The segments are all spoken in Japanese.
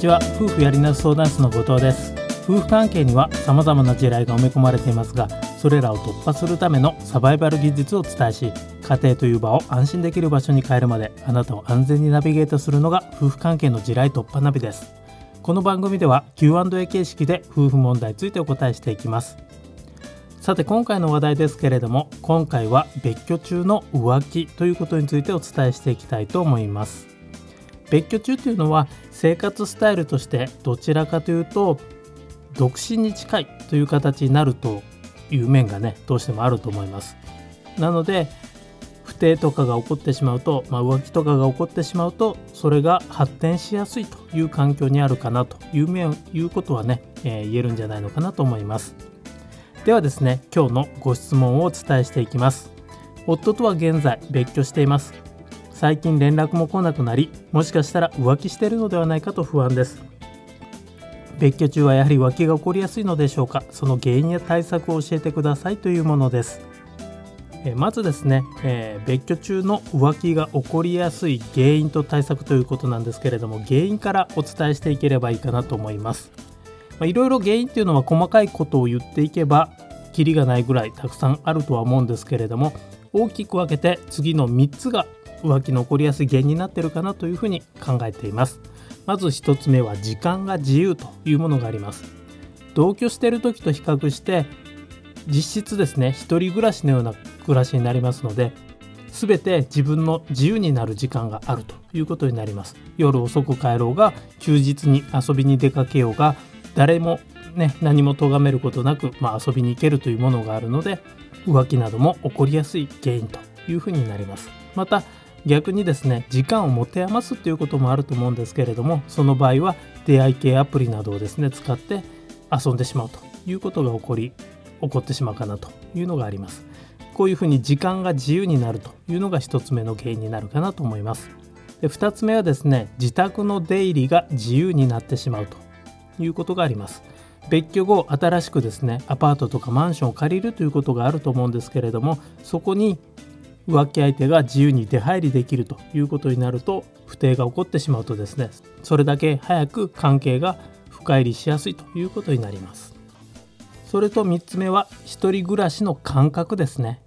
ちは夫婦やりなす相談室の後藤です。夫婦関係には様々な地雷が埋め込まれていますがそれらを突破するためのサバイバル技術をお伝えし家庭という場を安心できる場所に変えるまであなたを安全にナビゲートするのが夫婦関係の地雷突破ナビです。この番組では Q&A 形式で夫婦問題についてお答えしていきます。さて今回の話題ですけれども今回は別居中の浮気ということについてお伝えしていきたいと思います。別居中というのは生活スタイルとしてどちらかというと独身に近いという形になるという面がねどうしてもあると思います。なので不定とかが起こってしまうと、まあ、浮気とかが起こってしまうとそれが発展しやすいという環境にあるかなという面いうことはね、えー、言えるんじゃないのかなと思います。ではですね今日のご質問をお伝えしていきます。夫とは現在別居しています。最近連絡も来なくなりもしかしたら浮気してるのではないかと不安です。別居中はやはり浮気が起こりやすいのでしょうか？その原因や対策を教えてくださいというものです。えまずですね、えー、別居中の浮気が起こりやすい原因と対策ということなんですけれども原因からお伝えしていければいいかなと思います。いろいろ原因っていうのは細かいことを言っていけばキリがないぐらいたくさんあるとは思うんですけれども大きく分けて次の3つが浮気の起こりやすい原因になってるかなというふうに考えています。まず1つ目は時間が自由というものがあります。同居している時と比較して実質ですね一人暮らしのような暮らしになりますので全て自分の自由になる時間があるということになります。夜遅く帰ろうが休日に遊びに出かけようが誰もね何も咎めることなく、まあ、遊びに行けるというものがあるので浮気なども起こりやすい原因というふうになります。また逆にですね時間を持て余すということもあると思うんですけれどもその場合は出会い系アプリなどをですね使って遊んでしまうということが起こり起こってしまうかなというのがあります。こういうふうに時間が自由になるというのが1つ目の原因になるかなと思います。で2つ目はですね自宅の出入りが自由になってしまうということがあります。別居後新しくですねアパートとかマンションを借りるということがあると思うんですけれどもそこに浮気相手が自由に出入りできるということになると不定が起こってしまうとですねそれだけ早く関係が深入りしやすいということになります。それと3つ目は一人暮らしの感覚ですね。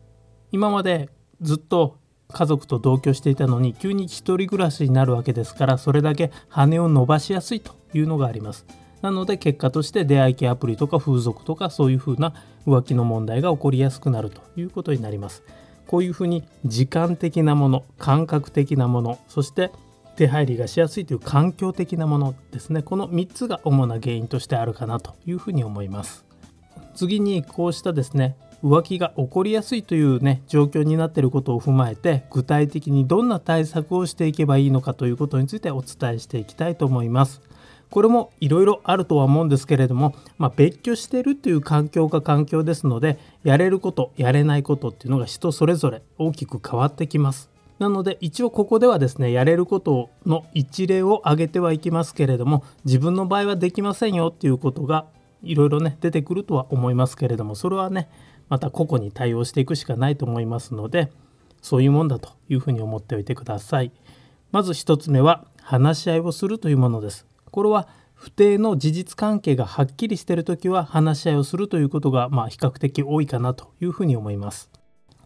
今までずっと家族と同居していたのに急に一人暮らしになるわけですからそれだけ羽を伸ばしやすいというのがあります。なので結果として出会い系アプリとか風俗とかそういうふうな浮気の問題が起こりやすくなるということになります。こういうふうに時間的なもの感覚的なものそして手入りがしやすいという環境的なものですね。この3つが主な原因としてあるかなというふうに思います。次にこうしたですね浮気が起こりやすいというね状況になっていることを踏まえて具体的にどんな対策をしていけばいいのかということについてお伝えしていきたいと思います。これもいろいろあるとは思うんですけれども、まあ、別居してるという環境が環境ですのでやれることやれないことっていうのが人それぞれ大きく変わってきます。なので一応ここではですねやれることの一例を挙げてはいきますけれども自分の場合はできませんよっていうことがいろいろね出てくるとは思いますけれどもそれはねまた個々に対応していくしかないと思いますのでそういうもんだというふうに思っておいてください。まず1つ目は話し合いをするというものです。これは不定の事実関係がはっきりしている時は話し合いをするということがまあ比較的多いかなというふうに思います。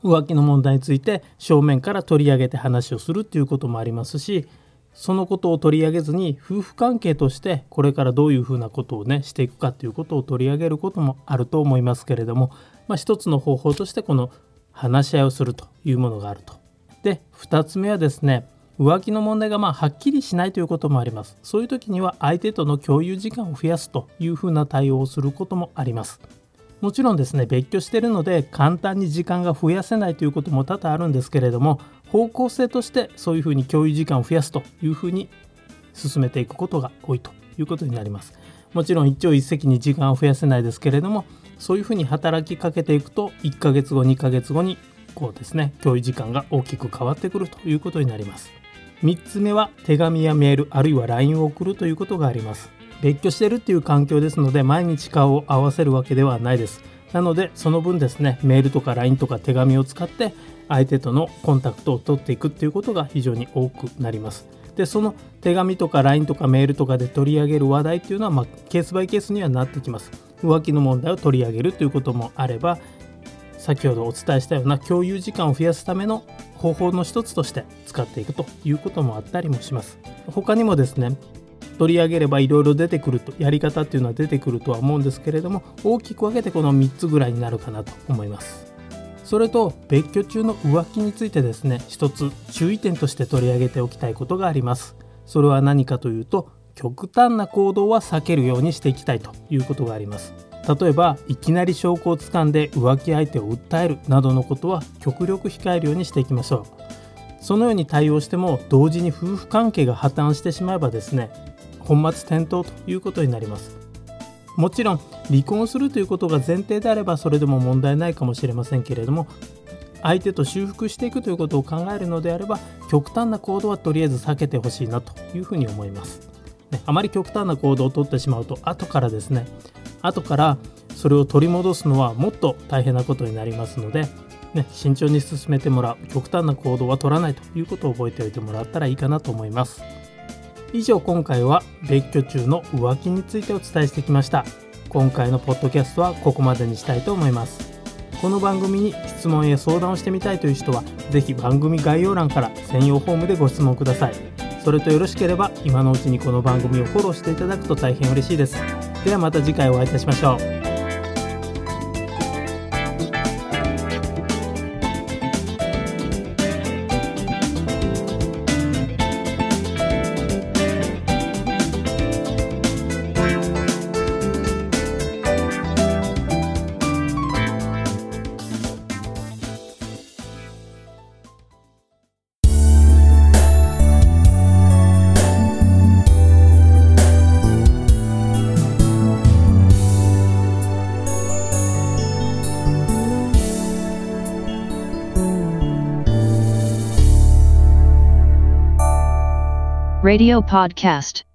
浮気の問題について正面から取り上げて話をするということもありますしそのことを取り上げずに夫婦関係としてこれからどういうふうなことをねしていくかということを取り上げることもあると思いますけれども、まあ、一つの方法としてこの話し合いをするというものがあると。で2つ目はですね浮気の問題がまあはっきりしないということもあります。そういう時には相手との共有時間を増やすというふうな対応をすることもあります。もちろんですね別居しているので簡単に時間が増やせないということも多々あるんですけれども方向性としてそういうふうに共有時間を増やすというふうに進めていくことが多いということになります。もちろん一朝一夕に時間を増やせないですけれどもそういうふうに働きかけていくと1ヶ月後2ヶ月後にこうですね共有時間が大きく変わってくるということになります。3つ目は手紙やメールあるいは LINE を送るということがあります。別居してるっていう環境ですので毎日顔を合わせるわけではないです。なのでその分ですねメールとか LINE とか手紙を使って相手とのコンタクトを取っていくっていうことが非常に多くなります。でその手紙とか LINE とかメールとかで取り上げる話題っていうのは、まあ、ケースバイケースにはなってきます。浮気の問題を取り上げるということもあれば先ほどお伝えしたような共有時間を増やすための方法の一つとして使っていくということもあったりもします。他にもですね取り上げればいろいろ出てくるとやり方っていうのは出てくるとは思うんですけれども大きく分けてこの3つぐらいになるかなと思います。それと別居中の浮気についてですね一つ注意点として取り上げておきたいことがあります。それは何かというと極端な行動は避けるようにしていきたいということがあります。例えばいきなり証拠をつかんで浮気相手を訴えるなどのことは極力控えるようにしていきましょう。そのように対応しても同時に夫婦関係が破綻してしまえばですね本末転倒ということになります。もちろん離婚するということが前提であればそれでも問題ないかもしれませんけれども相手と修復していくということを考えるのであれば極端な行動はとりあえず避けてほしいなというふうに思います、ね、あまり極端な行動をとってしまうと後からですね後からそれを取り戻すのはもっと大変なことになりますので、ね、慎重に進めてもらう極端な行動は取らないということを覚えておいてもらったらいいかなと思います。以上今回は別居中の浮気についてお伝えしてきました。今回のポッドキャストはここまでにしたいと思います。この番組に質問や相談をしてみたいという人は是非番組概要欄から専用フォームでご質問ください。それとよろしければ今のうちにこの番組をフォローしていただくと大変嬉しいです。ではまた次回お会いいたしましょう。Radio Podcast